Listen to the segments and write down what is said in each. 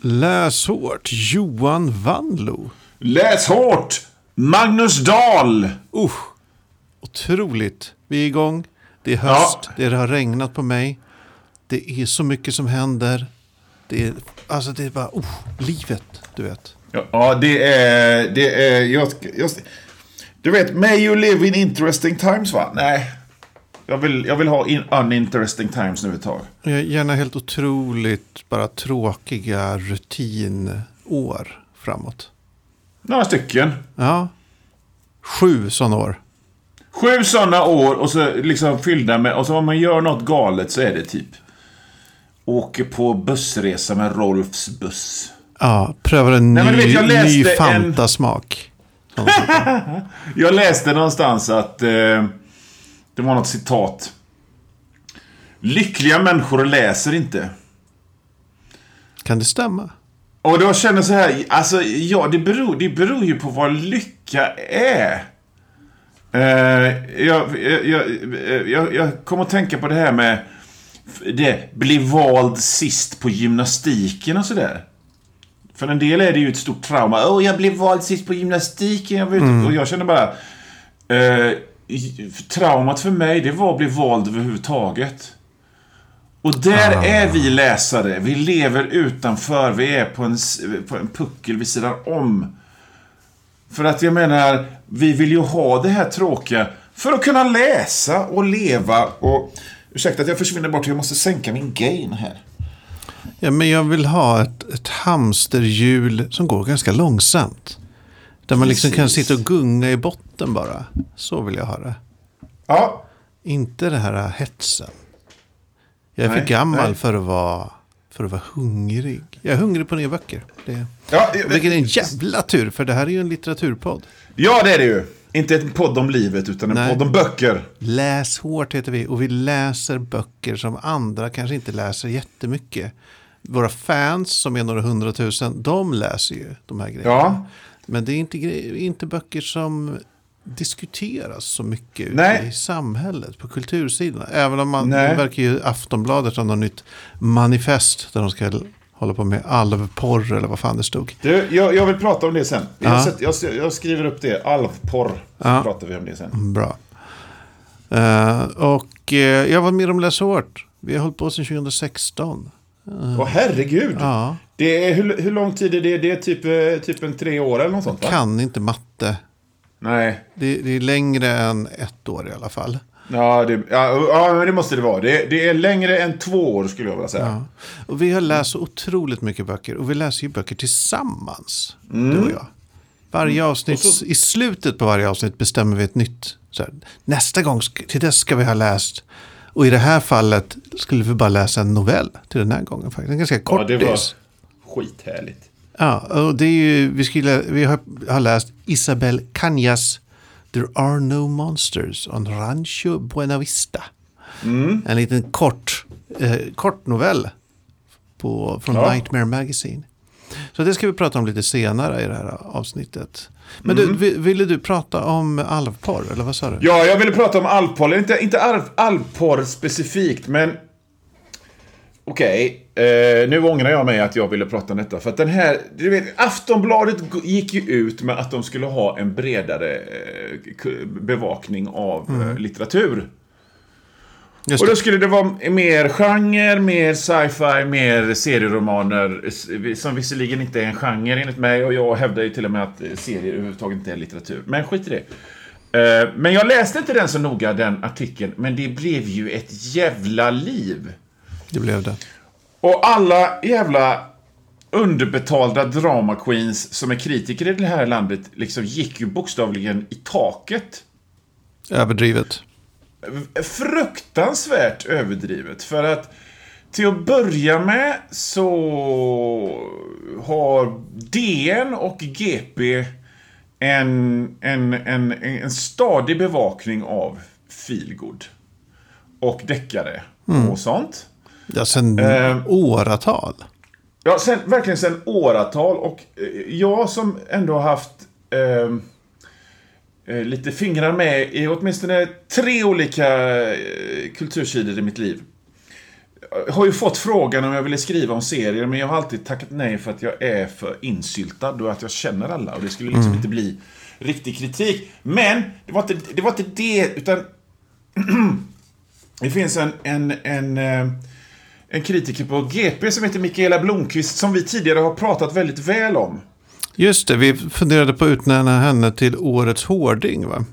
Läs hårt, Johan Wanlo. Läs hårt! Magnus Dahl! Uh, otroligt. Vi är igång. Det är höst. Ja. Det har regnat på mig. Det är så mycket som händer. Det är, alltså det är bara, uh, livet, du vet. Ja, det är... Det är jag, jag, du vet, may you live in interesting times, va? Nej. Jag vill, jag vill ha in, uninteresting times nu ett tag. Gärna helt otroligt bara tråkiga rutinår framåt. Några stycken. Ja, sju sådana år. Sju sådana år och så liksom fyllda med... Och så om man gör något galet så är det typ... Åker på bussresa med Rolfs buss. Ja, prövar en Nej, ny, vet, ny en- Fanta-smak. Jag läste någonstans att... Eh, det var något citat. Lyckliga människor läser inte. Kan det stämma? Och då känner jag så här, alltså ja, det beror, det beror ju på vad lycka är. Eh, jag, jag, jag, jag, kommer att tänka på det här med det, bli vald sist på gymnastiken och sådär. För en del är det ju ett stort trauma. Åh, jag blev vald sist på gymnastiken. Jag var ute, Och jag känner bara... Eh, traumat för mig, det var att bli vald överhuvudtaget. Och där är vi läsare. Vi lever utanför. Vi är på en, på en puckel vid sidan om. För att jag menar, vi vill ju ha det här tråkiga för att kunna läsa och leva och... Ursäkta att jag försvinner bort, jag måste sänka min gain här. Ja, men jag vill ha ett, ett hamsterhjul som går ganska långsamt. Där man liksom kan Precis. sitta och gunga i botten bara. Så vill jag ha det. Ja, Inte det här hetsen. Jag är Nej, för gammal nej. för att, vara, för att vara hungrig. Jag är hungrig på nya böcker. Det, ja, vilket är en jävla tur, för det här är ju en litteraturpodd. ja det är det ju. Inte en podd om livet, utan en Nej. podd om böcker. Läs hårt heter vi och vi läser böcker som andra kanske inte läser jättemycket. Våra fans som är några hundratusen, de läser ju de här grejerna. Ja. Men det är inte, inte böcker som diskuteras så mycket Nej. i samhället på kultursidorna. Även om man, Nej. verkar ju Aftonbladet ha något nytt manifest där de ska hålla på med alvporr eller vad fan det stod. Du, jag, jag vill prata om det sen. Jag, Ja. har sett, jag, jag skriver upp det. Alvporr. Så Ja. pratar vi om det sen. Bra. Eh, och uh, jag var med om Läs hårt. Vi har hållit på sedan 2016. Åh herregud. Ja, Det är, hur, hur lång tid är det? Det är typ, eh, typ en tre år eller något sånt va? kan inte matte. Nej. Det, det är längre än ett år i alla fall. Ja, det, ja, ja, men det måste det vara. Det, det är längre än två år skulle jag vilja säga. Ja. Och vi har läst så otroligt mycket böcker. Och vi läser ju böcker tillsammans. Mm. Du och jag. Varje avsnitt, i slutet på varje avsnitt bestämmer vi ett nytt. Så här, nästa gång, till dess ska vi ha läst. Och i det här fallet skulle vi bara läsa en novell till den här gången. Faktiskt. En ganska Ja, skithärligt. Ja, och det är ju, vi, skulle, vi har, har läst Isabel Cañas There are no monsters on Rancho Buena Vista. Mm. En liten kort, eh, kort novell på, från Ja. Nightmare Magazine. Så det ska vi prata om lite senare i det här avsnittet. Men du, vi- ville du prata om alvporr, eller vad sa du? Mm. Ja, jag ville prata om alvporr. Inte, inte alv, alvporr specifikt, men... Okej, eh, nu ångrar jag mig att jag ville prata om detta. För att den här... Du vet, Aftonbladet gick ju ut med att de skulle ha en bredare eh, bevakning av eh, litteratur. Just Och då skulle det vara mer genre, mer sci-fi, mer serieromaner. Som visserligen inte är en genre enligt mig. Och jag hävdar ju till och med att eh, serier överhuvudtaget inte är litteratur. Men skit i det. Eh, Men jag läste inte den så noga, den artikeln. Men det blev ju ett jävla liv. Det blev det. Och alla jävla underbetalda drama queens som är kritiker i det här landet liksom gick ju bokstavligen i taket. Överdrivet. fruktansvärt överdrivet. För att till att börja med så har DN och GP en, en, en, en stadig bevakning av feelgood. Och deckare och sånt. Ja, sen Eh. åratal. Ja, sen, verkligen sen åratal. Och eh, jag som ändå har haft ehm, eh, lite fingrar med i åtminstone tre olika eh, kultursidor i mitt liv. har ju fått frågan om jag ville skriva om serier, men jag har alltid tackat nej för att jag är för insyltad och att jag känner alla. Och det skulle liksom inte bli riktig kritik. Men det var inte det, var inte det utan... det finns en, en, en, eh, en kritiker på GP som heter Mikaela Blomqvist som vi tidigare har pratat väldigt väl om. Just det, vi funderade på att utnämna henne till årets hårding va?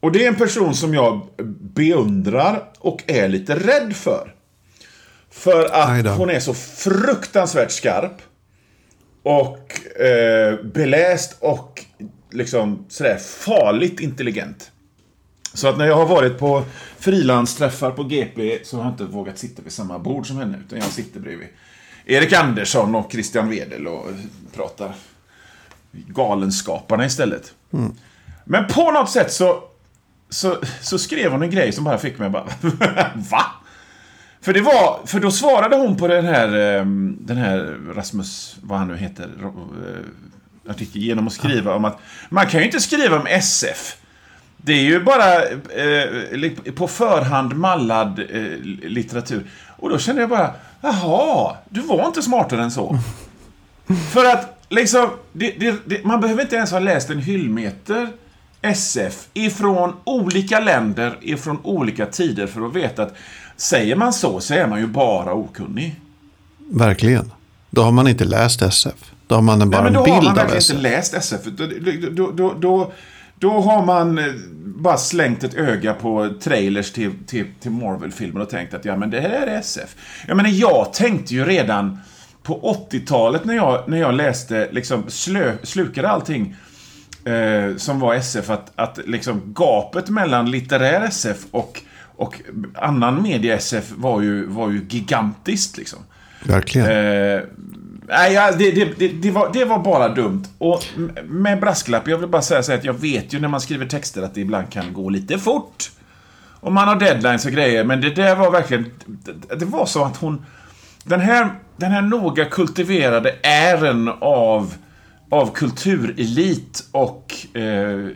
Och det är en person som jag beundrar och är lite rädd för. För att hon är så fruktansvärt skarp. Och eh, beläst och liksom sådär farligt intelligent. Så att när jag har varit på frilansträffar på GP så har jag inte vågat sitta vid samma bord som henne. Utan jag sitter bredvid Erik Andersson och Christian Wedel och pratar Galenskaparna istället. Men på något sätt så, så, så skrev hon en grej som bara fick mig bara Va? För det var, för då svarade hon på den här, ehm, den här Rasmus, vad han nu heter, eh, artikel genom att skriva om att man kan ju inte skriva om SF. Det är ju bara eh, på förhand mallad eh, litteratur. Och då kände jag bara, jaha, du var inte smartare än så. För att liksom, det, det, det, man behöver inte ens ha läst en hyllmeter SF ifrån olika länder, ifrån olika tider för att veta att säger man så så är man ju bara okunnig. Verkligen. Då har man inte läst SF. Då har man Nej, bara men då en har bild man av verkligen SF. inte läst SF. Då, då, då, då, har man eh, bara slängt ett öga på trailers till, till, till Marvel-filmer och tänkt att ja, men det här är SF. Jag menar, jag tänkte ju redan på 80-talet när jag, när jag läste, liksom slö, slukade allting eh, som var SF, att, att liksom gapet mellan litterär SF och, och annan media-SF var ju, var ju gigantiskt liksom. Verkligen. Eh, nej, ja, det, det, det, det, var, det var bara dumt. Och med brasklapp, jag vill bara säga så här att jag vet ju när man skriver texter att det ibland kan gå lite fort. Och man har deadlines och grejer, men det där var verkligen... Det, det var så att hon... Den här, den här noga kultiverade ären av, av kulturelit och eh,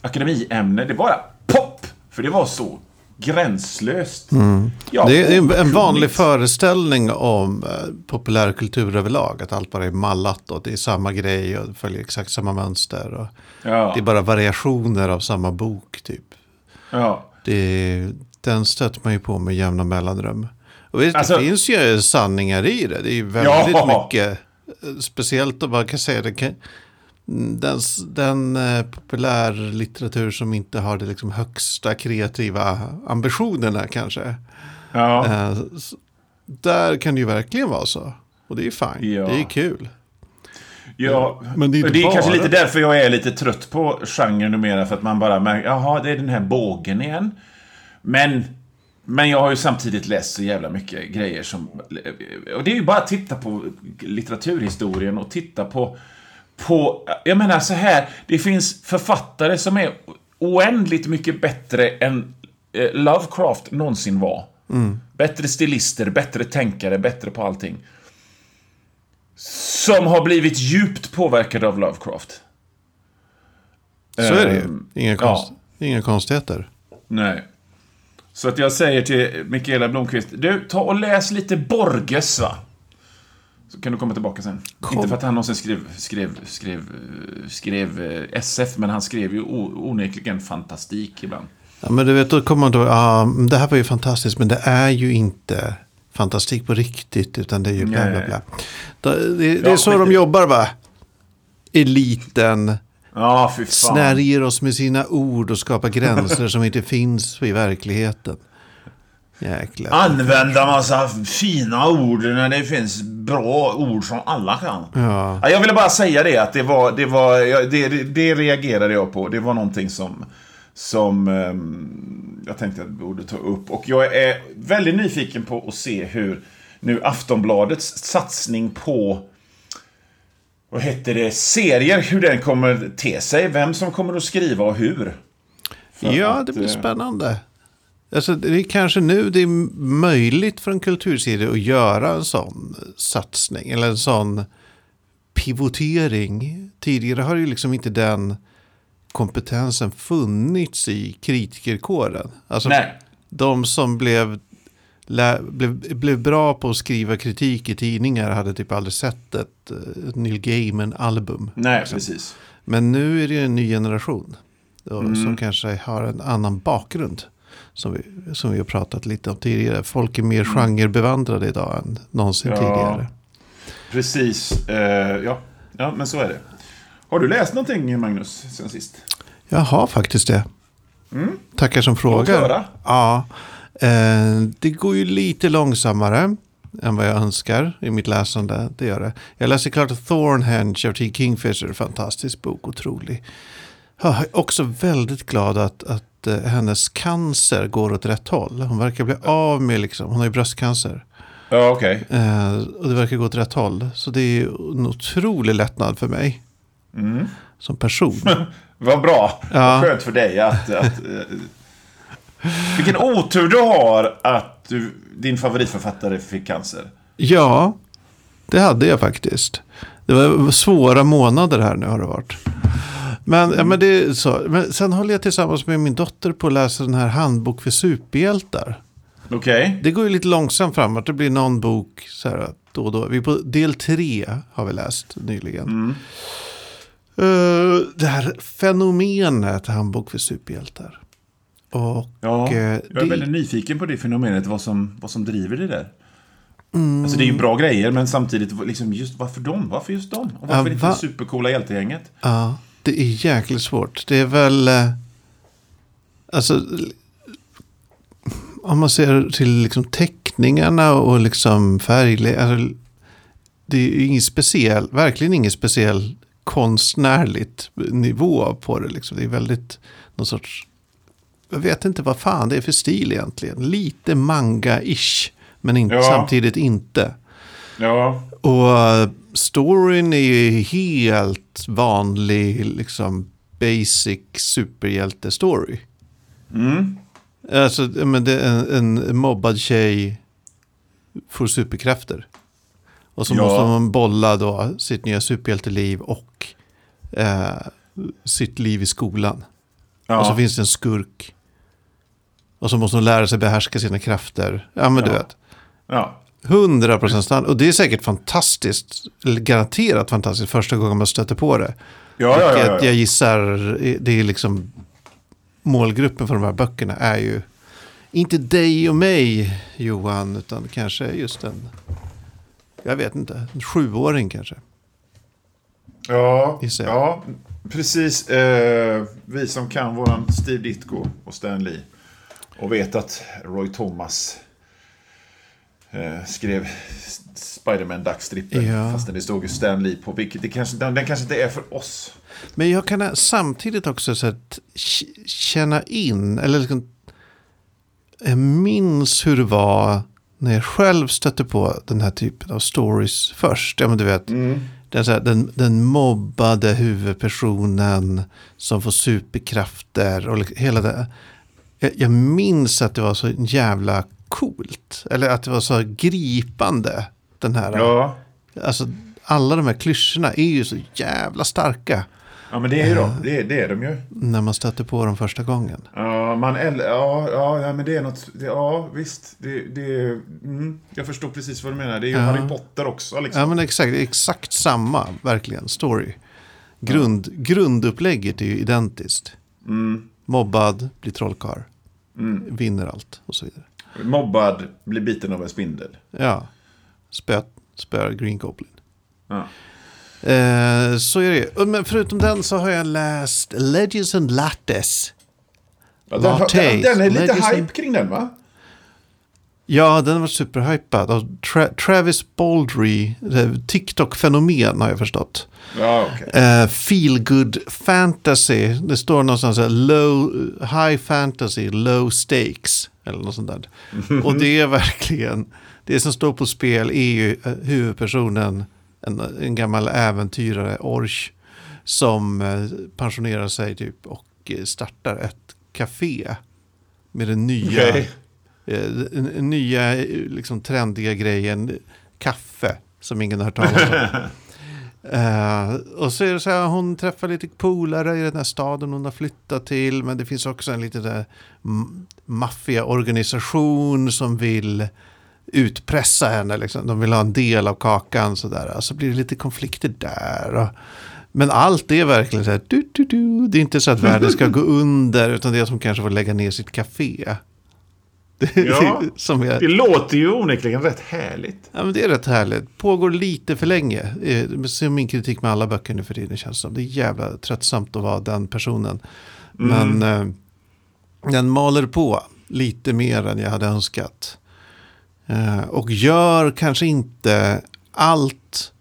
akademiämne, det bara pop! För det var så gränslöst. Ja, Mm. det är en, vanlig föreställning om eh, populärkultur överlag. Att allt bara är mallat och det är samma grej och följer exakt samma mönster. Och Ja, Det är bara variationer av samma bok typ. ja. Det, den stöter man ju på med jämna mellanrum. Och visst, Alltså- det finns ju sanningar i det. Det är ju väldigt Ja. mycket. eh, Speciellt om man kan säga det. Kan, den den eh, populärlitteratur som inte har de liksom högsta kreativa ambitionerna kanske. ja. Eh, där kan det ju verkligen vara så. Och det är fine. Ja. Det är kul. Ja, Men det är det är kanske lite därför jag är lite trött på genren numera. För att man bara märker, jaha, det är den här bågen igen. Men, men jag har ju samtidigt läst så jävla mycket grejer som... Och det är ju bara att titta på litteraturhistorien och titta på... på jag menar så här, det finns författare som är oändligt mycket bättre än eh, Lovecraft någonsin var. Bättre stilister, bättre tänkare, bättre på allting. Som har blivit djupt påverkade av Lovecraft. Så är det ju. Ehm, Inga, konst, inga konstigheter. Nej. Så att jag säger till Mikaela Blomqvist, du, ta och läs lite Borges va? Så kan du komma tillbaka sen. Kom. Inte för att han någonsin skrev, skrev, skrev, skrev eh, SF, men han skrev ju onekligen fantastik ibland. Ja, men du vet, då kommer man då, ja, det här var ju fantastiskt, men det är ju inte fantastik på riktigt, utan det är ju bla bla bla. Då- Det, det är så de jobbar va? Eliten Ja, fan. snärjer oss med sina ord och skapar gränser som inte finns i verkligheten. Jäklar. Använda massa fina ord när det finns bra ord som alla kan. Ja. Ja, jag ville bara säga det, att det var, det var, det, det, reagerade jag på. Det var någonting som, som ehm, jag tänkte att vi borde ta upp. Och jag är väldigt nyfiken på att se hur nu Aftonbladets satsning på vad heter det, serier, hur den kommer te sig. Vem som kommer att skriva och hur. För Ja, det blir eh, spännande. Alltså, det är kanske nu det är möjligt för en kulturserie att göra en sån satsning. Eller en sån pivotering. Tidigare har ju liksom inte den kompetensen funnits i kritikerkåren. Alltså Nej. de som blev lä, blev, blev bra på att skriva kritik i tidningar hade typ aldrig sett ett, ett Neil Gaiman-album. Nej, liksom. precis. Men nu är det en ny generation. Och, Mm. Som kanske har en annan bakgrund. Som vi, som vi har pratat lite om tidigare. Folk är mer genrebevandrade idag än någonsin Mm. Ja. tidigare. Precis. Eh, ja. ja, men så är det. Har du läst någonting, Magnus, sen sist? Jag har faktiskt det. Mm. Tackar som frågar. Ja, eh, det går ju lite långsammare än vad jag önskar i mitt läsande. Det gör det. Jag läser klart Thornhenge av T. Kingfisher. Fantastisk bok, otrolig. Jag är också väldigt glad att, att eh, hennes cancer går åt rätt håll. Hon verkar bli av med, liksom, hon har ju bröstcancer. Ja, okej. Eh, och det verkar gå åt rätt håll. Så det är en otrolig lättnad för mig Mm. som person. Vad bra. Ja. Skönt för dig att... att eh, vilken otur du har att du, din favoritförfattare fick cancer. Ja, det hade jag faktiskt. Det var svåra månader här nu har det varit. Men, ja, men, det är så. men sen håller jag tillsammans med min dotter på att läsa den här handbok för superhjältar. Okej. Det går ju lite långsamt framåt. Det blir någon bok så här då och då. Vi på del tre har vi läst nyligen. Mm. Eh, det här fenomenet handbok för superhjältar. Och Ja, eh, jag är det- väldigt nyfiken på det fenomenet, vad som, vad som driver det där. Mm. Alltså det är ju bra grejer, men samtidigt, liksom, just varför de? Varför just de? Och varför Ja, inte va- det supercoola hjältegänget? Ja, det är jäkligt svårt. Det är väl... eh, Alltså... Om man ser till liksom teckningarna och liksom färg... Alltså, det är ingen speciell, verkligen ingen speciell konstnärligt nivå på det. Liksom. Det är väldigt någon sorts... Jag vet inte vad fan det är för stil egentligen. Lite manga-ish. Men inte, Ja. samtidigt inte. Ja, Och storyn är ju helt vanlig, liksom basic superhjälte-story. mm. Alltså, men det är en, en mobbad tjej får superkrafter. Och så Ja. måste man bolla då sitt nya superhjälteliv och eh, sitt liv i skolan. ja. Och så finns det en skurk. Och så måste hon lära sig behärska sina krafter. Ja, men du Ja. vet. ja. 100 procent standard. Och det är säkert fantastiskt, garanterat fantastiskt första gången man stöter på det. Ja, ja, ja, ja. jag gissar, det är liksom målgruppen för de här böckerna är ju inte dig och mig Johan, utan kanske just en, jag vet inte, en sjuåring kanske. Ja, Gissar jag. ja precis. Eh, vi som kan våran Steve Ditko och Stan Lee. Och vet att Roy Thomas eh, skrev Spiderman dagsstrippen. Ja. Fast det stod ju Stan Lee på. Vilket det kanske, den, den kanske inte är för oss. Men jag kan samtidigt också så att känna in, eller liksom, jag minns hur det var när jag själv stötte på den här typen av stories först. Ja, men du vet, den, så här, den, den mobbade huvudpersonen som får superkrafter och hela det. Jag, jag minns att det var så jävla coolt, eller att det var så gripande. Den här, Ja. alltså alla de här klyschorna är ju så jävla starka Ja, men det är ju de. Det, är- det är de ju. när man stöter på dem första gången. Ja, man ja, ja, ja, men det är något. Det, ja, visst. Det, det, mm, jag förstår precis vad du menar. Det är ju Ja. Harry Potter också. Liksom. Ja men exakt, exakt samma verkligen story. Grund, Grundupplägget är ju identiskt. Mm, Mobbad, blir trollkarl, mm. vinner allt och så vidare. Mobbad, blir biten av en spindel. Ja, spö, spöar Green Goblin. Ja. Eh, så är det. Men förutom den så har jag läst Legends and Lattes. Ja, den, den, den är lite Legends hype kring den va? Ja, den var superhypad. Och Tra- Travis Baldry, TikTok-fenomen har jag förstått. Ja, okej. Uh, feel good fantasy. Det står någonstans här, low, high fantasy, low stakes. Eller något sånt där. Och det är verkligen, det som står på spel är ju eh, huvudpersonen, en, en gammal äventyrare, Orch, som eh, pensionerar sig typ och eh, startar ett café med den nya, Okej. eh, nya liksom trendiga grejen, kaffe, som ingen har hört talas om. Eh, och så är det så här, hon träffar lite polare i den här staden hon har flyttat till. Men det finns också en liten där m- maffiaorganisation som vill utpressa henne. Liksom. De vill ha en del av kakan. Så där. Så blir det lite konflikter där. Men allt är verkligen så här. Du, du, du. Det är inte så att världen ska gå under. Utan det är att hon kanske får lägga ner sitt café. Det, Ja. som är, Det låter ju onekligen rätt härligt. Ja, men det är rätt härligt. Pågår lite för länge. Eh, Som min kritik med alla böcker nu för tiden känns som. Det är jävla tröttsamt att vara den personen. Men eh, den maler på lite mer än jag hade önskat. Eh, och gör kanske inte allt.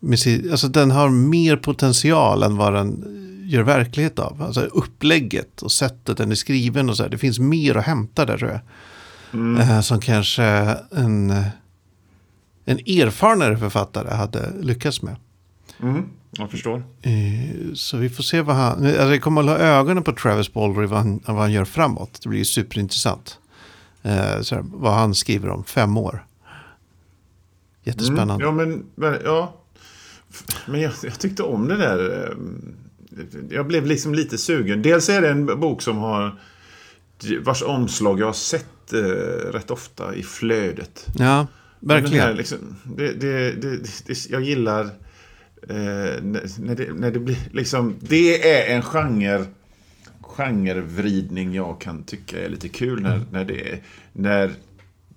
Med sin, alltså den har mer potential än vad den gör verklighet av. Alltså upplägget och sättet den är skriven och så här. Det finns mer att hämta där tror jag. Eh, som kanske en, en erfarenare författare hade lyckats med. Mm, jag förstår. Eh, Så vi får se vad han... Alltså jag kommer att hålla ögonen på Travis Baldry vad han, vad han gör framåt. Det blir ju superintressant. Eh, Så här, vad han skriver om fem år. Jättespännande. Mm, ja, men, men, ja. men jag, jag tyckte om det där. eh, Jag blev liksom lite sugen. Dels är det en bok som har vars omslag jag har sett eh, rätt ofta i flödet. Ja, verkligen. Här, liksom, det, det, det, jag gillar eh, när, när, det, när det blir liksom... Det är en genre genrevridning jag kan tycka är lite kul när, när, det, är- när,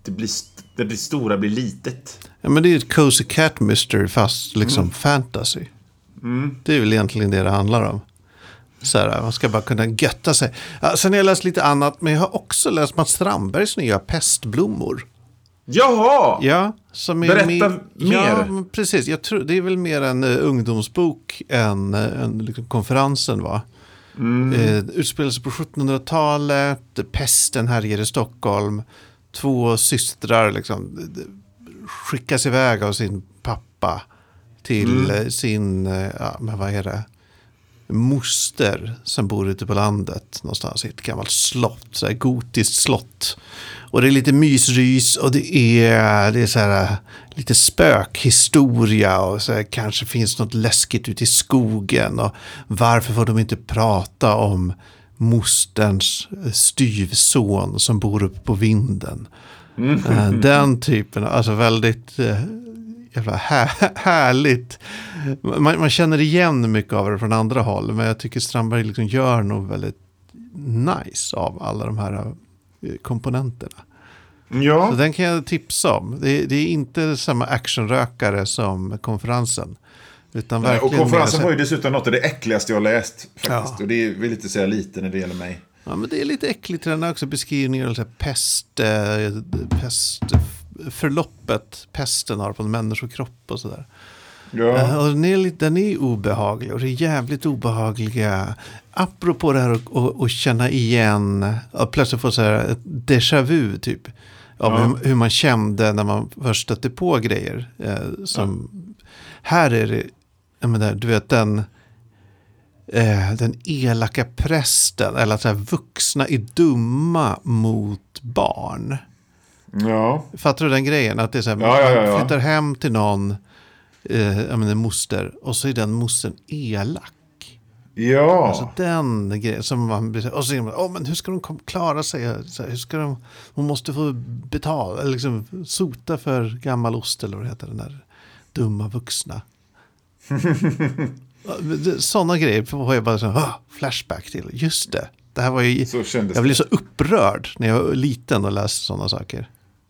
det blir, när det stora blir litet. Ja, men det är ett cozy cat mystery fast liksom Mm. fantasy. Det är väl egentligen det det handlar om. Så här, man ska bara kunna götta sig. Ja, sen har jag läst lite annat, men jag har också läst Mats Strandbergs nya Pestblommor. Jaha! Ja, som är Berätta mer. Ja, precis. Jag tror, det är väl mer en uh, ungdomsbok än, uh, än liksom konferensen var. Mm. Uh, utspelar sig på 1700-talet, pesten härjer i Stockholm. Två systrar liksom, skickas iväg av sin pappa till Mm. eh, sin, eh, ja, men vad är det? Moster som bor ute på landet någonstans i ett gammalt slott, så här gotiskt slott. Och det är lite mysrys och det är, det är så här, lite spökhistoria och så här, kanske finns något läskigt ute i skogen. Och varför får de inte prata om mosterns styvson som bor uppe på vinden? Eh, Den typen, alltså väldigt eh, jävla här, härligt. Man, man känner igen mycket av det från andra håll, men jag tycker Strandberg liksom gör nog väldigt nice av alla de här eh, komponenterna. Så Ja, den kan jag tipsa om. Det, det är inte samma actionrökare som konferensen. Utan Nej, och konferensen var så- ju dessutom något av det äckligaste jag läst. Faktiskt. Ja. Och det vill inte säga lite när det gäller mig. Ja, men det är lite äckligt. Den har också beskrivningar av så här pest, eh, pest, förloppet pesten har på en människokropp och sådär. Ja. Eh, Och den, är lite, den är obehaglig och det är jävligt obehagliga. Apropå det här att- känna igen, och plötsligt få så här ett déjà vu typ. Av Ja. hur, hur man kände när man först stötte på grejer. Eh, som, Här är det, jag menar, du vet den, eh, den elaka prästen. Eller att så här, vuxna är dumma mot barn. Ja. Fattar du den grejen? Att det är så här, Ja, ja, ja, man flyttar hem till någon, eh, jag menar, en moster, och så är den mostern elak. Ja. Alltså den grejen som man blir och så är man, åh men hur ska de klara sig? Så här, hur ska de, hon måste få betala, liksom sota för gammal ost eller vad det heter, den där dumma vuxna. Sådana grejer får jag bara så ah, flashback till. Just det, det här var ju, jag blev så upprörd när jag var liten och läste sådana saker.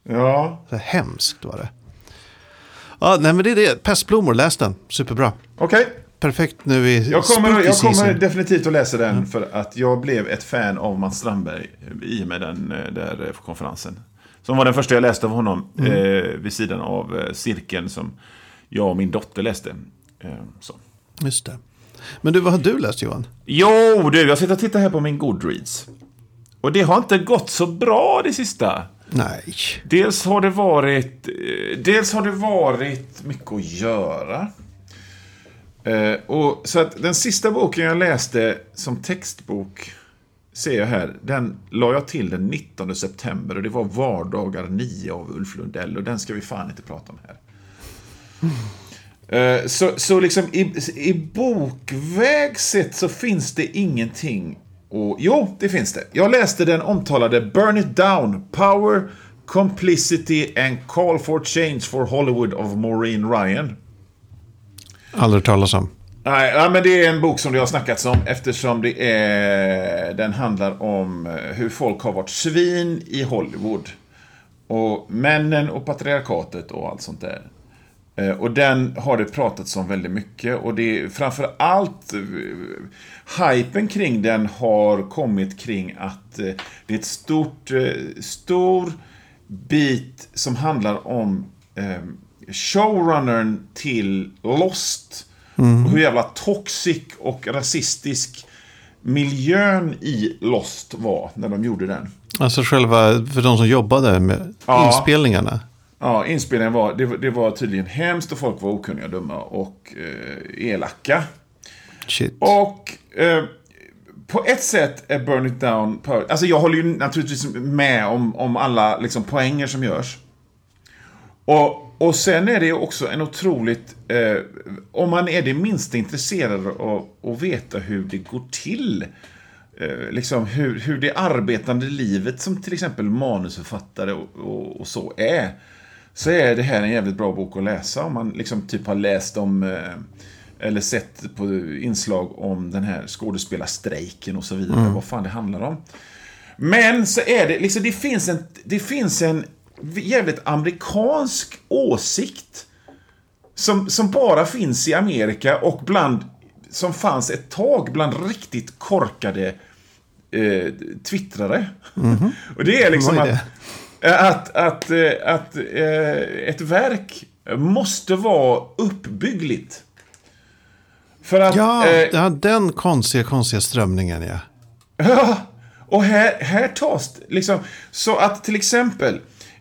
Ja. Så hemskt var det. Ja, nej men det är det. Pestblommor, läs den. Superbra. Okej. Perfekt nu i Jag kommer, jag kommer definitivt att läsa den för att jag blev ett fan av Mats Strandberg i och med den eh, där eh, konferensen. Som var den första jag läste av honom Mm. eh, vid sidan av eh, cirkeln som jag och min dotter läste. Eh, så. Just det. Men du, vad har du läst Johan? Jo, du, jag sitter och tittar här på min Goodreads. Och det har inte gått så bra det sista. Nej. Dels har det varit, eh, dels har det varit mycket att göra. Eh, och, så att den sista boken jag läste som textbok, ser jag här, den la jag till den 19 september och det var Vardagar 9 av Ulf Lundell och den ska vi fan inte prata om här. Mm. Så, så liksom i, i bokväg sett så finns det ingenting. Och, jo, det finns det. Jag läste den omtalade Burn It Down, Power, Complicity and Call for Change for Hollywood of Maureen Ryan. Aldrig talas om. Nej, ja, men det är en bok som det har snackats om eftersom det är, den handlar om eh, hur folk har varit svin i Hollywood. Och männen och patriarkatet och allt sånt där. Eh, Och den har det pratats om väldigt mycket och det är framför allt eh, hypen kring den har kommit kring att eh, det är ett stort, stor bit som handlar om showrunnern till Lost. Och hur jävla toxic och rasistisk miljön i Lost var när de gjorde den. Alltså själva, för de som jobbade med Ja. inspelningarna. Ja, inspelningen var, det, det var tydligen hemskt och folk var okunniga och dumma och eh, elaka. Shit. Och eh, på ett sätt är Burn It Down... Alltså jag håller ju naturligtvis med om, om alla liksom, poänger som görs. Och, och sen är det också en otroligt... Eh, om man är det minsta intresserad av att veta hur det går till. Eh, liksom hur, hur det arbetande livet som till exempel manusförfattare och, och, och så är. Så är det här en jävligt bra bok att läsa om man liksom typ har läst om... Eh, eller sett på inslag om den här skådespelarstrejken och så vidare. Vad fan det handlar om. Men så är det, liksom, det finns en, det finns en jävligt amerikansk åsikt. Som, som bara finns i Amerika och bland, som fanns ett tag bland riktigt korkade eh, twittrare. och det är liksom att, att, att, eh, att eh, ett verk måste vara uppbyggligt. För att... Ja, eh, ja, den konstiga, konstiga strömningen ja. Ja, och här, här tas liksom... Så att till exempel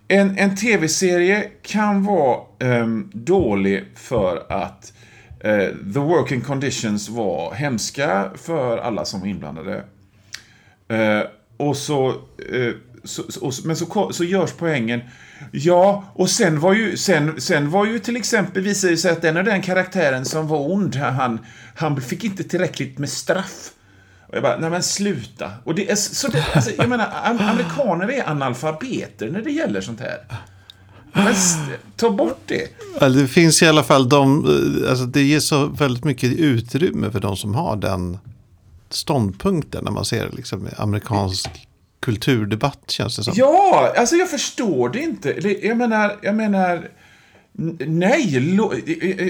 en, en tv-serie kan vara ehm, dålig för att eh, the working conditions var hemska för alla som var inblandade. Eh, och så, eh, så, så, och, men så, så görs poängen. Ja, och sen var ju, sen, sen var ju till exempel, visade det sig att den och den karaktären som var ond, han, han fick inte tillräckligt med straff. Och jag bara, nej men sluta. Och det är så det, alltså, jag menar, amerikaner är analfabeter när det gäller sånt här. Men ta bort det. Alltså, Det finns i alla fall de, eh, alltså det ger så väldigt mycket utrymme för de som har den ståndpunkten när man ser liksom amerikansk kulturdebatt känns det som. Ja, alltså jag förstår det inte. Jag menar, jag menar... Nej, lo, eh, eh,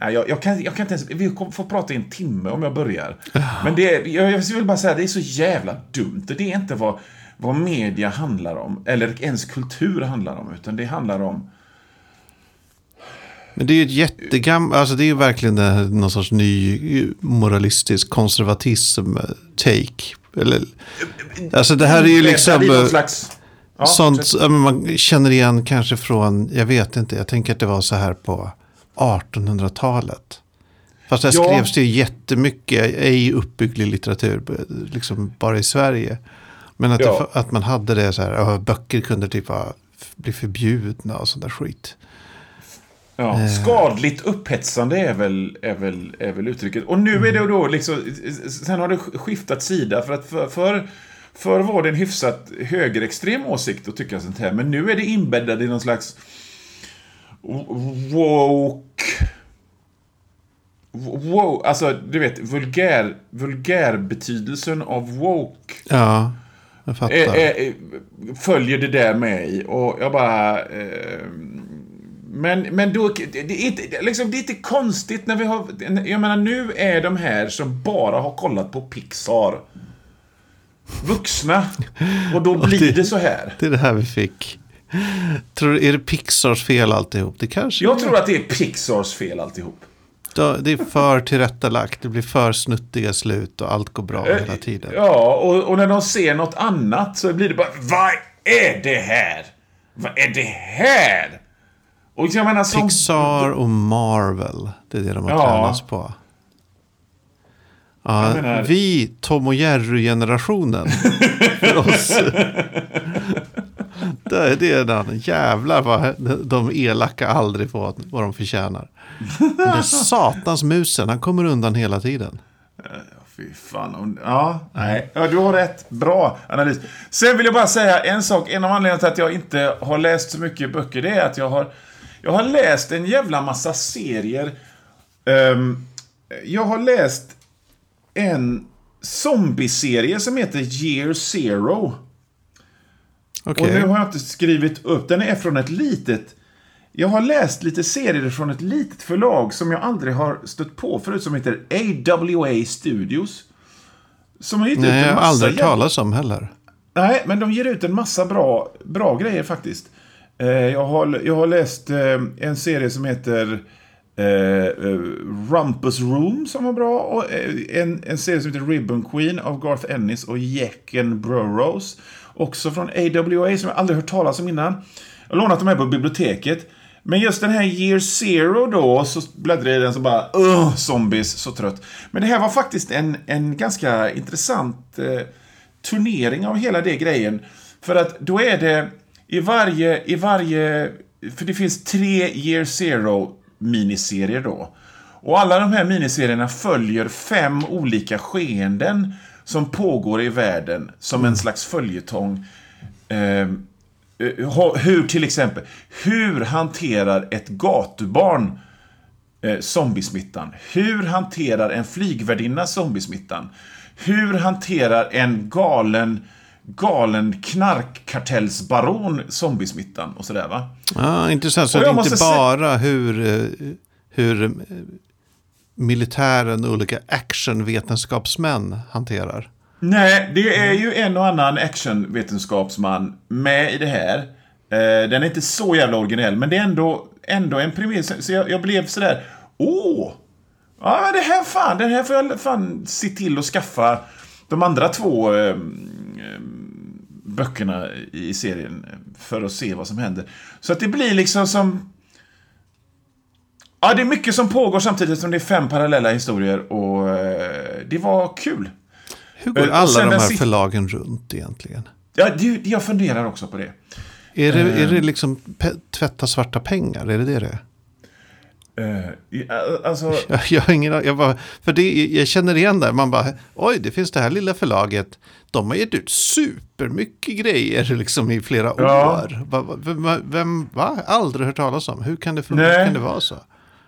eh, jag, jag, kan, jag kan inte ens... Vi kommer få prata i en timme om jag börjar. Men det, jag, jag vill bara säga, det är så jävla dumt. Det är inte vad, vad media handlar om, eller ens kultur handlar om, utan det handlar om... Men det är ju ett jättegam, alltså det är ju verkligen någon sorts ny moralistisk konservatism-take. Eller, alltså det här är ju liksom... Det är eh, slags... Ja, Sånt ja, men man känner igen kanske från, jag vet inte, jag tänker att det var så här på 1800-talet. Fast där Ja. skrevs det ju jättemycket, ej uppbygglig litteratur, liksom bara i Sverige. Men att, Ja. det, att man hade det så här, böcker kunde typ vara, bli förbjudna och sån där skit. Ja, Eh. skadligt upphetsande är väl, är, väl, är väl uttrycket. Och nu är det då liksom, sen har det skiftat sida. För att för, för, för var det en hyfsat högerextrem åsikt att tycka sånt här. Men nu är det inbäddad i någon slags woke... Wow, alltså du vet, vulgär, vulgärbetydelsen av woke Ja, jag fattar. följer det där med i. Och jag bara... Eh, men, men då, det är, inte, liksom, det är inte konstigt när vi har... Jag menar, nu är de här som bara har kollat på Pixar vuxna. Och då blir det- det så här. Det är det här vi fick. Tror är det Pixars fel alltihop? Det kanske Jag tror att det är Pixars fel alltihop. Det är för tillrättalagt, det blir för snuttiga slut och allt går bra Eh, hela tiden. Ja, och, och när de ser något annat så blir det bara Vad är det här? Vad är det här? Och jag menar som... Pixar och Marvel, det är det de har Ja. tränats på. Ja, menar- Vi, Tom och Jerry-generationen. för oss. Det, det är den. Jävlar vad de elaka aldrig får vad de förtjänar. Den där satans musen, han kommer undan hela tiden. Fy fan. Ja, nej. Ja, du har rätt. Bra analys. Sen vill jag bara säga en sak. En av anledningarna till att jag inte har läst så mycket böcker, det är att jag har, jag har läst en jävla massa serier. Um, jag har läst en zombieserie som heter Year Zero. Okay. Och nu har jag inte skrivit upp. Den är från ett litet... Jag har läst lite serier från ett litet förlag som jag aldrig har stött på förut som heter AWA Studios. Som har gett Nej, ut en jag har massa aldrig talas om heller. Nej, men de ger ut en massa bra, bra grejer faktiskt. Eh, jag, har, jag har läst eh, en serie som heter eh, Rumpus Room som var bra. Och en, en serie som heter Ribbon Queen av Garth Ennis och Jecken Burrows. Också från AWA som jag aldrig hört talas om innan. Jag har lånat de här på biblioteket. Men just den här Year Zero då, så bläddrade jag i den så bara Ugh, zombies, så trött. Men det här var faktiskt en, en ganska intressant eh, turnering av hela det grejen. För att då är det i varje, i varje, för det finns tre Year Zero miniserier då. Och alla de här miniserierna följer fem olika skeenden som pågår i världen som en slags följetong. Ehm, eh, hur till exempel, hur hanterar ett gatubarn eh, zombiesmittan? Hur hanterar en flygvärdinna zombiesmittan? Hur hanterar en galen, galen knarkkartellsbaron zombiesmittan? Och sådär va? Ja, intressant. Så det är inte bara hur, eh, hur eh, militären och olika actionvetenskapsmän hanterar. Nej, det är ju en och annan actionvetenskapsman med i det här. Eh, den är inte så jävla originell, men det är ändå, ändå en premiss. Så jag, jag blev sådär, åh! Ja, men det här fan, den här får jag fan se till att skaffa de andra två eh, böckerna i serien för att se vad som händer. Så att det blir liksom som... Ja, det är mycket som pågår samtidigt som det är fem parallella historier och eh, det var kul. Hur går Eh, alla de här förlagen runt egentligen? Ja, det, jag funderar också på det. Är det, är Eh. det liksom pe- tvätta svarta pengar? Är det det det är? Ja, alltså, Jag, jag har ingen jag bara, För det, jag känner igen det. Man bara, oj, det finns det här lilla förlaget. De har gett ut supermycket grejer liksom i flera Ja. år. Va, vem, vem, va? Aldrig hört talas om. Hur kan det, hur kan det vara så?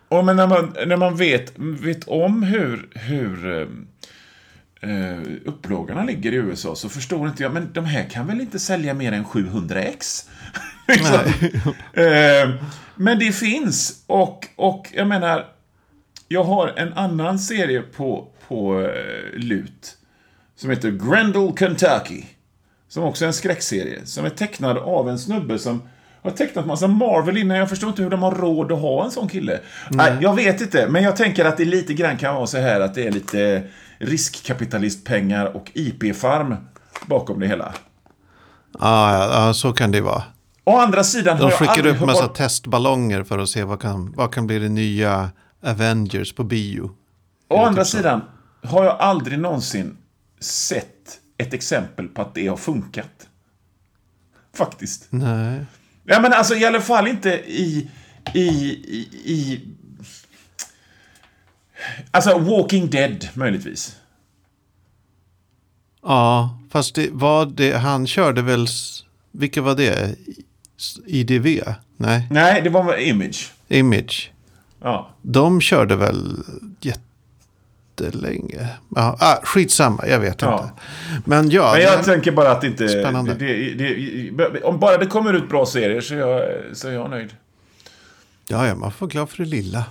och men när man, när man vet, vet om hur, hur eh, eh, upplagorna ligger i USA så förstår inte jag, men de här kan väl inte sälja mer än 700 ex? liksom. eh, men det finns, och, och jag menar, jag har en annan serie på, på eh, lut som heter Grendel Kentucky. Som också är en skräckserie. Som är tecknad av en snubbe som har tecknat massa Marvel innan. Jag förstår inte hur de har råd att ha en sån kille. Nej, jag vet inte, men jag tänker att det lite grann kan vara så här att det är lite riskkapitalistpengar och IP-farm bakom det hela. Ja, ja, ja, så kan det vara. Å andra sidan De skickar upp massa hört... testballonger för att se vad kan, vad kan bli det nya Avengers på bio. Å andra typ sidan har jag aldrig någonsin sett ett exempel på att det har funkat. Faktiskt. Nej. Ja, men alltså i alla fall inte i... i, i, i alltså Walking Dead, möjligtvis. Ja, fast det var det, han körde väl, vilka var det? IDV? Nej, Nej, det var Image. Image. Ja. De körde väl jättelänge. Ja, ah, skitsamma, jag vet Ja. inte. Men ja, Men jag det- tänker bara att inte... Spännande. Det, det, det, om bara det kommer ut bra serier så är jag, så är jag nöjd. ja, ja, man får vara glad för det lilla.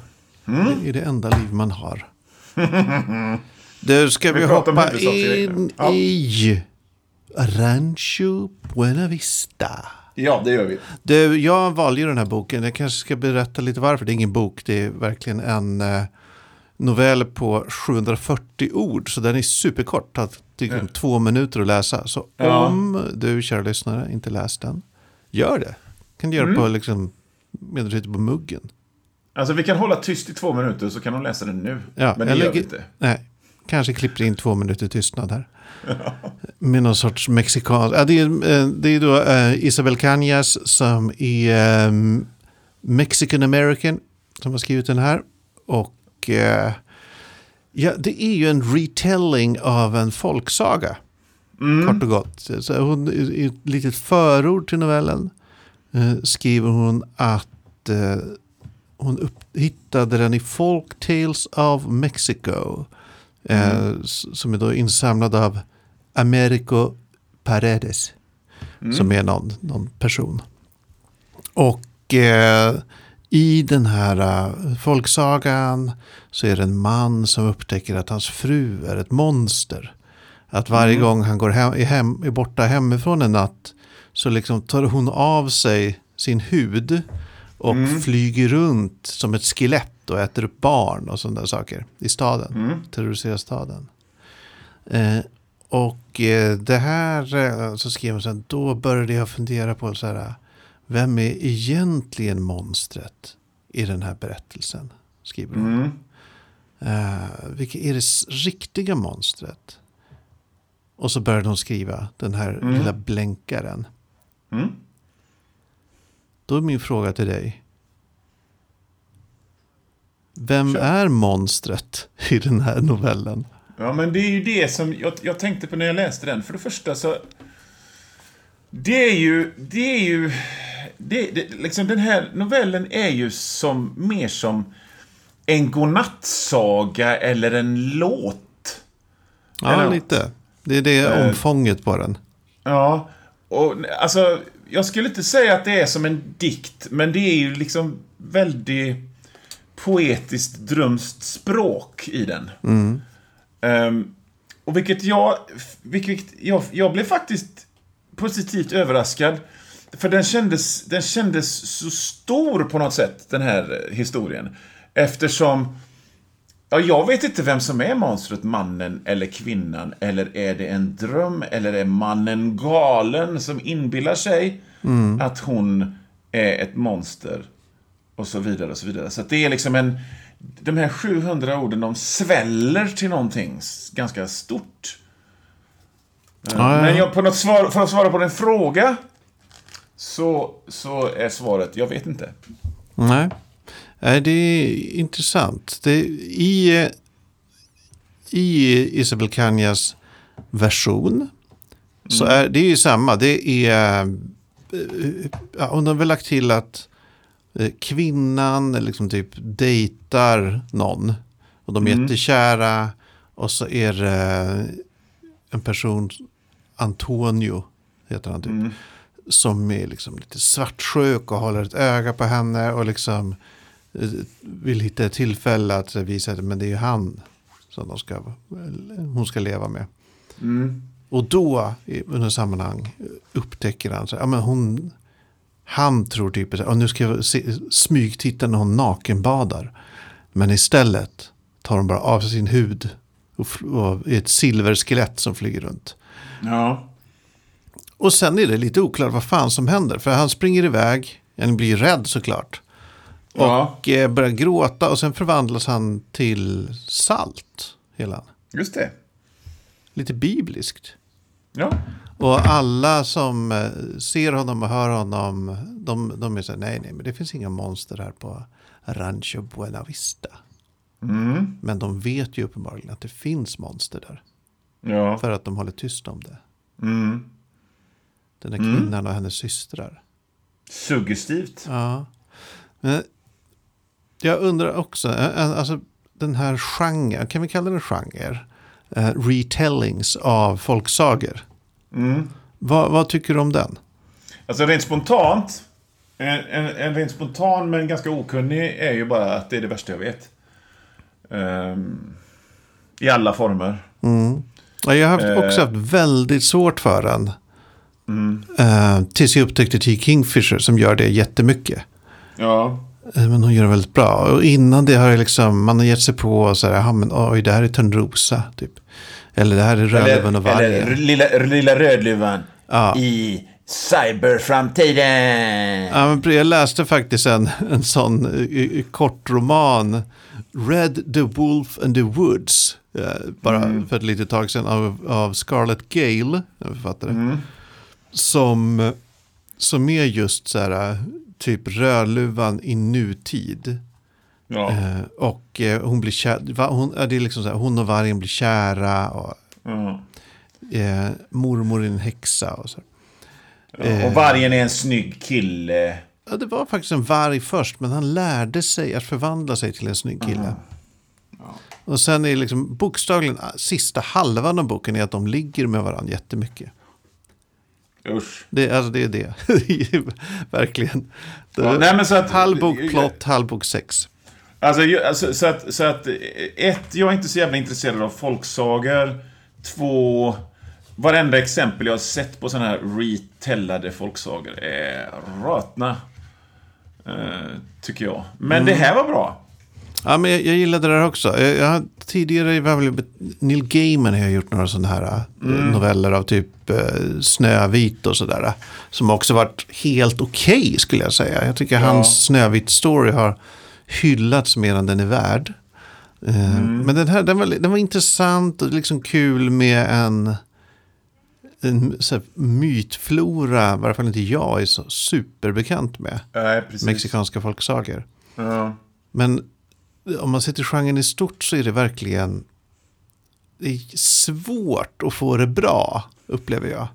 Mm. Det är det enda liv man har. Du, ska vi, Vi hoppa in Ja. i Rancho Buena Vista? Ja, det gör vi. Du, jag valde ju den här boken. Jag kanske ska berätta lite varför. Det är ingen bok, det är verkligen en eh, novell på 740 ord. Så den är superkort, tar typ två minuter att läsa. Så Ja. om du, kära lyssnare, inte läst den, gör det. kan du göra Mm. på liksom, medan du sitter på muggen. Alltså vi kan hålla tyst i två minuter så kan de läsa den nu. Ja, Men det gör vi inte. Nej, kanske klipper in två minuter tystnad här. Med någon sorts mexikansk... Ja, det, är, eh, det är då uh, Isabel Cañas som är um, Mexican American som har skrivit den här. Och uh, ja, det är ju en retelling av en folksaga. Mm. Kort och gott. Så hon, I ett litet förord till novellen uh, skriver hon att hon upp, hittade den i Folk Tales of Mexico. Mm. som är då insamlad av Americo Paredes. Mm. Som är någon, någon person. Och eh, i den här uh, folksagan så är det en man som upptäcker att hans fru är ett monster. Att varje mm. gång han går hem, är, hem, är borta hemifrån en natt så liksom tar hon av sig sin hud och mm. flyger runt som ett skelett och äter upp barn och sådana saker i staden. Mm. Terroriserar staden. Eh, och eh, det här, eh, så skrev hon sen, då började jag fundera på så här, vem är egentligen monstret i den här berättelsen? Skriver hon. Mm. Uh, vilket är det riktiga monstret? Och så började hon skriva den här mm. lilla blänkaren. Mm. Då är min fråga till dig. Vem Kör. är monstret i den här novellen? Ja, men det är ju det som jag, jag tänkte på när jag läste den. För det första så... Det är ju... Det är ju... Det, det, liksom den här novellen är ju som, mer som en godnattsaga eller en låt. Ja, eller lite. Det är det uh, omfånget på den. Ja, och alltså... Jag skulle inte säga att det är som en dikt, men det är ju liksom väldigt poetiskt drömskt språk i den. Mm. Um, och vilket jag, vilket jag, jag blev faktiskt positivt överraskad. För den kändes, den kändes så stor på något sätt, den här historien. Eftersom, ja, jag vet inte vem som är monstret, mannen eller kvinnan. Eller är det en dröm? Eller är mannen galen som inbillar sig mm. att hon är ett monster? Och så vidare och så vidare. Så det är liksom en de här 700 orden, de sväller till någonting ganska stort. Ah, ja. Men jag, på något svar, för att svara på din fråga så, så är svaret, jag vet inte. Nej, det är intressant. Det, i, I Isabel Kanyas version mm. så är det är ju samma. Det är, ja, hon har väl lagt till att Eh, kvinnan liksom typ dejtar någon. Och de är mm. jättekära. Och så är det en person, Antonio heter han typ. Mm. Som är liksom lite svartsjuk och håller ett öga på henne. Och liksom eh, vill hitta ett tillfälle att visa att men det är han som de ska, hon ska leva med. Mm. Och då, under sammanhang, upptäcker han att ja, hon, han tror typ att nu ska jag smygtitta när hon nakenbadar. Men istället tar hon bara av sig sin hud och, och är ett silverskelett som flyger runt. Ja. Och sen är det lite oklart vad fan som händer. För han springer iväg, han blir rädd såklart. Ja. Och eh, börjar gråta och sen förvandlas han till salt. Hela. Just det. Lite bibliskt. Ja. Och alla som eh, ser honom och hör honom, de, de är så här, nej, nej, men det finns inga monster här på Rancho Buena Vista. Mm. Men de vet ju uppenbarligen att det finns monster där. Ja. För att de håller tyst om det. Mm. Den här kvinnan mm. och hennes systrar. Suggestivt. Ja. Men jag undrar också, eh, eh, alltså den här genren, kan vi kalla den genre? Uh, retellings av folksagor. Mm. Vad, vad, tycker du om den? Alltså rent spontant. En, en, en rent spontan men ganska okunnig är ju bara att det är det värsta jag vet. Um, I alla former. Mm. Jag har haft, också haft väldigt svårt för den. Mm. Uh, tills jag upptäckte T. Kingfisher som gör det jättemycket. Ja. Uh, men hon gör det väldigt bra. Och innan det har jag liksom, man har gett sig på så här, men oj, det här är Törnrosa. Typ. Eller det här är Rödluvan och vargen. Eller lilla, lilla Rödluvan ja. i cyberframtiden. Ja, men jag läste faktiskt en, en sån kort roman Red the Wolf and the Woods. eh, bara Mm. för ett litet tag sedan av, av Scarlett Gale, en författare. Mm. Som, som är just så här, typ Rödluvan i nutid. Ja. Eh, och eh, hon blir kär, va, hon, ja, det är liksom så här, hon och vargen blir kära. Och, ja. eh, mormor är en häxa och så. Ja, Och vargen är en snygg kille. Ja, det var faktiskt en varg först, men han lärde sig att förvandla sig till en snygg kille. Och sen är liksom bokstavligen ah, sista halvan av boken är att de ligger med varandra jättemycket. Usch. Det, alltså det är det. Verkligen. Ja, nej, men så att- halv bok plott, halv bok sex. Alltså, ju- alltså så, att, så att, eh, ett, jag är inte så jävla intresserad av folksagor. Två, varenda exempel jag har sett på sådana här retellade folksagor är rötna. Eh, tycker jag. Men det här var bra. Ja, men jag, jag gillade det där också. Jag, jag, tidigare, väl, Neil Gaiman har gjort några sådana här eh, noveller av typ eh, Snövit och sådär. Som också varit helt okej skulle jag säga. Jag tycker hans Snövit-story har hyllats mer än den är värd. Eh, Men den här den var, den var intressant och liksom kul med en, en här, mytflora, i varje fall inte jag är så superbekant med. Precis. Mexikanska folksagor. Ja. Men om man ser till genren i stort så är det verkligen det är svårt att få det bra, upplever jag.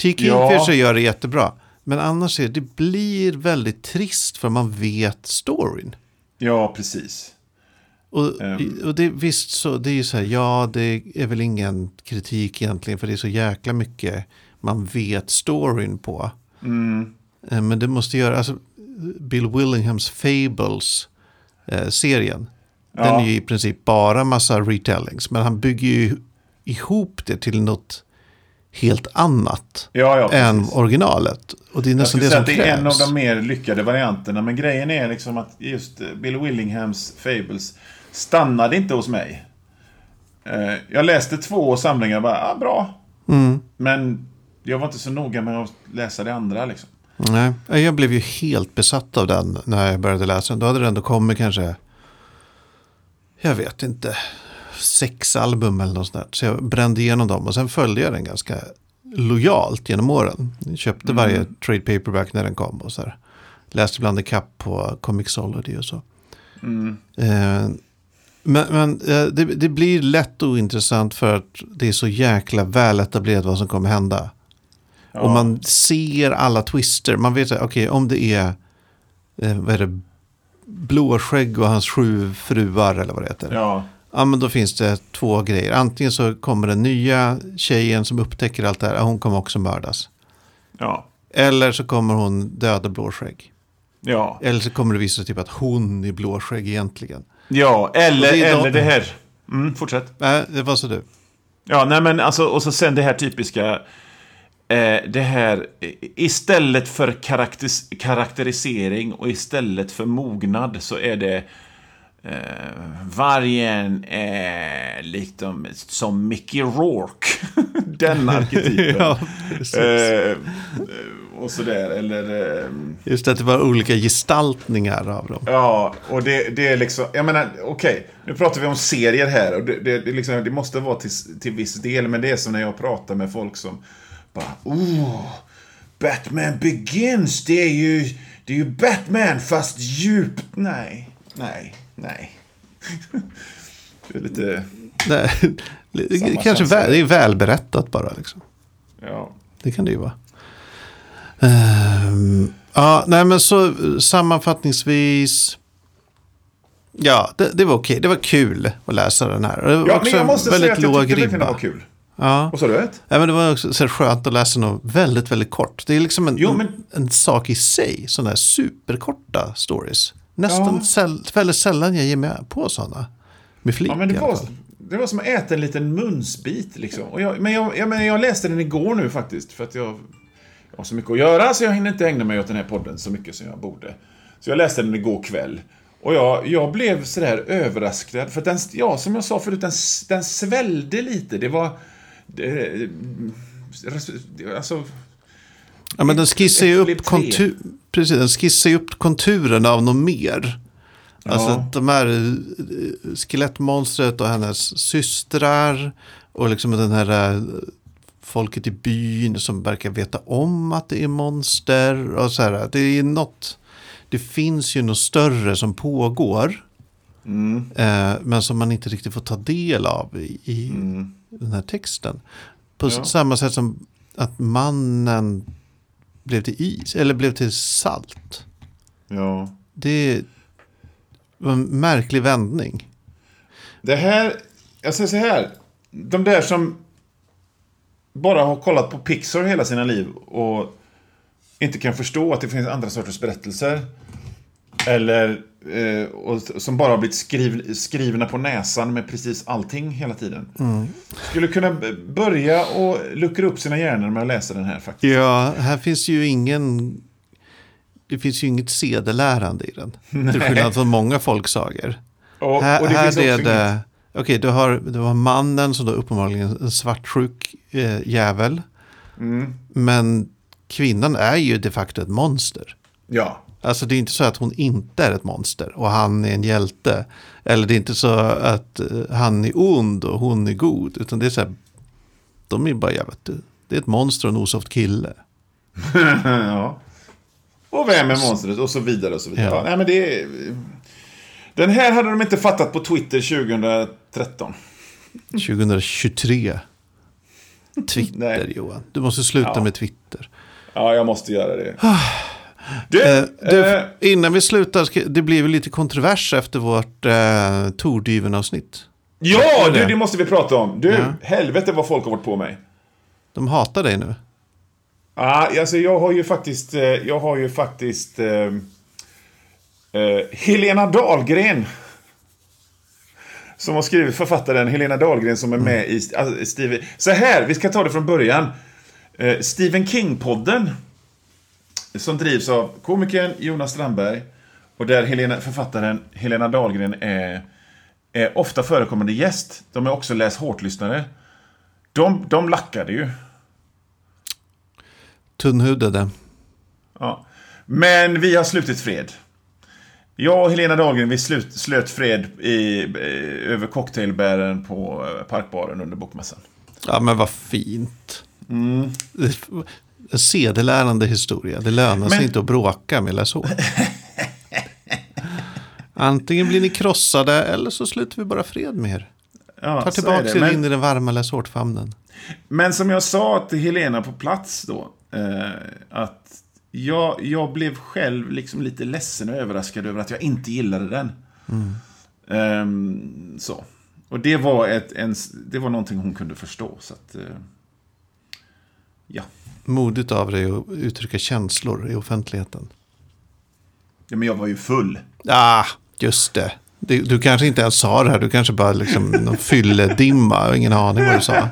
T. Ja. Gör det jättebra. Men annars är det blir väldigt trist för man vet storyn. ja, precis. Och, Ehm. och det, visst så, det är ju så här, ja det är väl ingen kritik egentligen för det är så jäkla mycket man vet storyn på. Mm. Eh, Men det måste göra, alltså Bill Willinghams Fables eh, serien. Den Ja. är ju i princip bara massa retellings. Men han bygger ju ihop det till något helt annat Ja, ja, än originalet. Och det är nästan det som att det är en av krävs. de mer lyckade varianterna. Men grejen är liksom att just eh, Bill Willinghams Fables stannade inte hos mig. Eh, Jag läste två samlingar och bara, ah, bra. Mm. Men jag var inte så noga med att läsa det andra liksom. Nej, jag blev ju helt besatt av den när jag började läsa den. Då hade det ändå kommit kanske, jag vet inte, sex album eller något sånt där. Så jag brände igenom dem och sen följde jag den ganska lojalt genom åren. Jag köpte varje trade paperback när den kom och så här. Läste ibland ikapp på Comixology och så. Eh, men men eh, det, det blir lätt ointressant för att det är så jäkla väletablerat vad som kommer hända. Ja. Och man ser alla twister. Man vet att okej, om det är, eh, vad är det, Blåskägg och hans sju fruar eller vad det heter. Ja. Ja, men då finns det två grejer. Antingen så kommer den nya tjejen som upptäcker allt det här, hon kommer också mördas. ja, Eller så kommer hon döda Blåskägg. ja. Eller så kommer det visa sig typ att hon är Blåskägg egentligen. Ja, eller, det de- eller det här. Mm, fortsätt. Nej, det var så du. Ja, nej men alltså, och så sen det här typiska. Eh, det här, istället för karaktäris- karaktärisering och istället för mognad så är det eh, vargen är liksom som Mickey Rourke. Den arketypen. Ja, eh, och sådär, eller... Eh, Just att det var olika gestaltningar av dem. Ja, och det, det är liksom, jag menar, okej, nu pratar vi om serier här och det, det, det, liksom, det måste vara till, till viss del, men det är som när jag pratar med folk som bara, oh, Batman Begins, det är ju, det är ju Batman fast djupt, nej, nej, nej. det är lite, Nej, kanske känsla. väl, det är välberättat bara. Liksom. ja. Det kan det ju vara. Ehm, ja, nej men så sammanfattningsvis. Ja, det, det var okej. Det var kul att läsa den här. Det var Ja, men också jag måste väldigt säga att jag låg tyckte det var kul. Ja. Sa du? Ett? ja, men det var också så skönt att läsa något väldigt, väldigt kort. Det är liksom en, Jo, men- en, en sak i sig. Sådana här superkorta stories. Nästan Ja. säll, väldigt sällan jag ger mig på sådana. Med flit Ja, men det var, det var som att äta en liten munsbit. Liksom. Och jag, men jag, jag, men jag läste den igår nu faktiskt. För att jag, jag har så mycket att göra så jag hinner inte ägna mig åt den här podden så mycket som jag borde. Så jag läste den igår kväll. Och jag, jag blev sådär överraskad. För att den, ja, som jag sa förut, den, den svällde lite. Det var... Det, alltså... Ja, men den skissar ju upp, kontur, precis, den skissar upp konturen av något mer. Alltså Ja. de här eh, skelettmonstret och hennes systrar och liksom den här eh, folket i byn som verkar veta om att det är monster och så här. Det är något, det finns ju något större som pågår Mm. eh, men som man inte riktigt får ta del av i, i Mm. den här texten. På Ja. samma sätt som att mannen blev till is eller blev till salt. Ja. Det var en märklig vändning. Det här, jag säger så här. De där som bara har kollat på Pixar hela sina liv och inte kan förstå att det finns andra sorters berättelser. Eller eh, och, som bara har blivit skriv, skrivna på näsan med precis allting hela tiden. Skulle kunna börja och luckra upp sina hjärnor med att läsa den här faktiskt. Ja, här finns ju ingen... Det finns ju inget sedelärande i den. Till skillnad från många folksagor. Och, här och det här är det... inget- Okej, du, har, du har mannen som då uppenbarligen är en svartsjuk eh, jävel. Mm, Men kvinnan är ju de facto ett monster. ja. Alltså det är inte så att hon inte är ett monster och han är en hjälte. Eller det är inte så att eh, han är ond och hon är god. Utan det är så här, de är bara, jag vet det är ett monster och en osoft kille. ja. Och vem är monstret? Och så vidare och så vidare. Ja. Ja. nej, men det är... Den här hade de inte fattat på Twitter 2013. 2023. Twitter. Johan. Du måste sluta Ja. med Twitter. Ja, jag måste göra det. Du, Eh, du, eh, innan vi slutar, ska, det blir väl lite kontrovers efter vårt eh, Tordyven-avsnitt. ja, det. du, det måste vi prata om. Du, Ja. helvete vad folk har varit på mig. De hatar dig nu. Ja, alltså jag har ju faktiskt, eh, jag har ju faktiskt eh, eh, Helena Dahlgren. Som har skrivit författaren Helena Dahlgren som är med i alltså, Steve, Så här, vi ska ta det från början. Eh, Stephen King-podden. Som drivs av komikern Jonas Strandberg. Och där Helena, författaren Helena Dahlgren är, är ofta förekommande gäst. De är också läs hårt-lyssnare. De, de lackade ju. Tunnhudade. Ja. Men vi har slutit fred. Jag och Helena Dahlgren vi slut, slöt fred i, eh, över cocktailbären på eh, Parkbaren under bokmässan. Ja, men vad fint. Mm. En sedelärande historia. Det lönar sig Men- inte att bråka med hår. Antingen blir ni krossade eller så slutar vi bara fred med er. Ja, Ta tillbaka er Men- in i den varma läs famnen Men som jag sa till Helena på plats då. Eh, att jag, jag blev själv liksom lite ledsen och överraskad över att jag inte gillade den. Ehm, så. Och det var, ett, en, det var någonting hon kunde förstå. Så att, eh, ja. Modigt av dig att uttrycka känslor i offentligheten. ja. Men jag var ju full. Ah, just det. Du, du kanske inte ens sa det här. Du kanske bara liksom någon fylledimma och ingen aning vad du sa.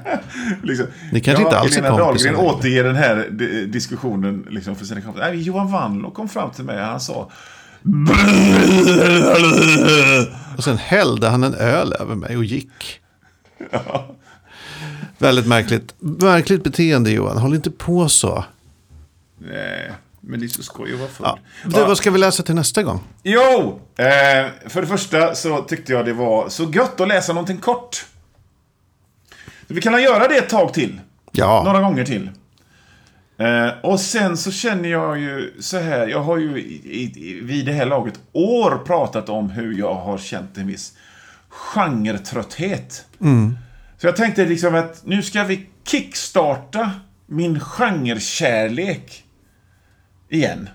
Liksom, Ni kanske inte alls är Helena kompisar Dahlgren återger den här di- diskussionen liksom för sina kompisar. Nej, Johan Wannlå kom fram till mig och han sa... Och sen hällde han en öl över mig och gick. Väldigt märkligt. Märkligt beteende Johan. Håll inte på så. Nej, men det är så skoj att vara full. Ja. Du, vad ska vi läsa till nästa gång? Jo! Eh, för det första så tyckte jag det var så gött att läsa någonting kort. Så vi kan göra det ett tag till. Ja, Några gånger till. Eh, och sen så känner jag ju så här. Jag har ju i, i, vid det här laget år pratat om hur jag har känt en viss genretrötthet. Så jag tänkte liksom att nu ska vi kickstarta min genrekärlek igen.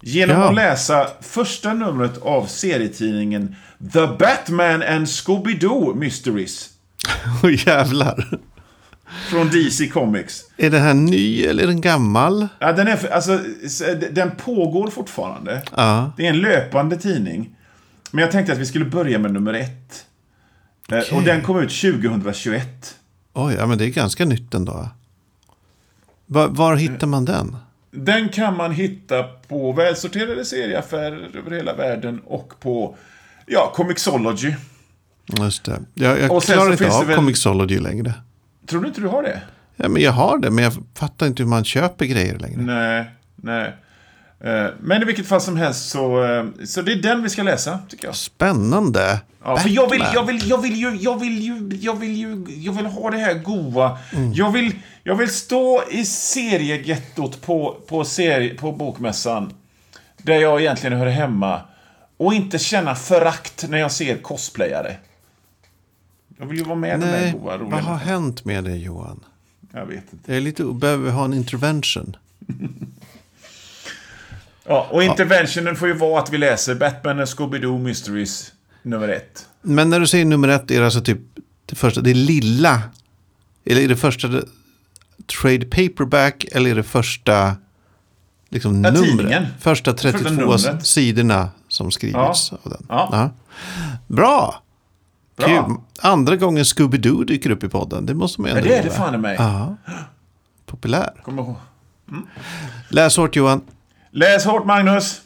Genom Ja. att läsa första numret av serietidningen The Batman and Scooby-Doo Mysteries. oh, jävlar. Från DC Comics. Är den här ny eller är den gammal? Ja, den, är, alltså, s- den pågår fortfarande. Ja, Det är en löpande tidning. Men jag tänkte att vi skulle börja med nummer ett. Eh, Okej. Och den kom ut 2021. oj, ja, men det är ganska nytt ändå. Var, var hittar man den? Den kan man hitta på välsorterade serieaffärer över hela världen och på ja, Comixology. Just det. Jag, jag klarar inte av väl- Comixology längre. Tror du inte du har det? Ja, men jag har det, men jag fattar inte hur man köper grejer längre. Nej, nej. Eh, Men i vilket fall som helst så, eh, så det är den vi ska läsa, tycker jag. Spännande. Ja, för jag vill, jag, vill, jag, vill ju, jag vill ju, jag vill ju, jag vill ha det här goa. Jag, vill, jag vill stå i seriegettot på, på, serie, på bokmässan. Där jag egentligen hör hemma. Och inte känna förakt när jag ser cosplayare. Jag vill ju vara med i den där Nej, goa, vad har roliga... hänt med dig Johan? Jag vet inte. Jag är lite, behöver ha en intervention. Ja, och interventionen får ju vara att vi läser Batman och Scooby-Doo Mysteries nummer ett. Men när du säger nummer ett är det alltså typ det första, det lilla. Eller är det första trade paperback eller är det första liksom Ja, numret? tidningen. Första 32 numret. sidorna som skrivits Ja. av den. Ja. Bra! Bra. Kul. Andra gången Scooby-Doo dyker upp i podden. Det måste man ju Ja, ändå det är det fan i mig. Ja. Populär. Kom ihåg. Läs hårt Johan. Läs hårt, Magnus!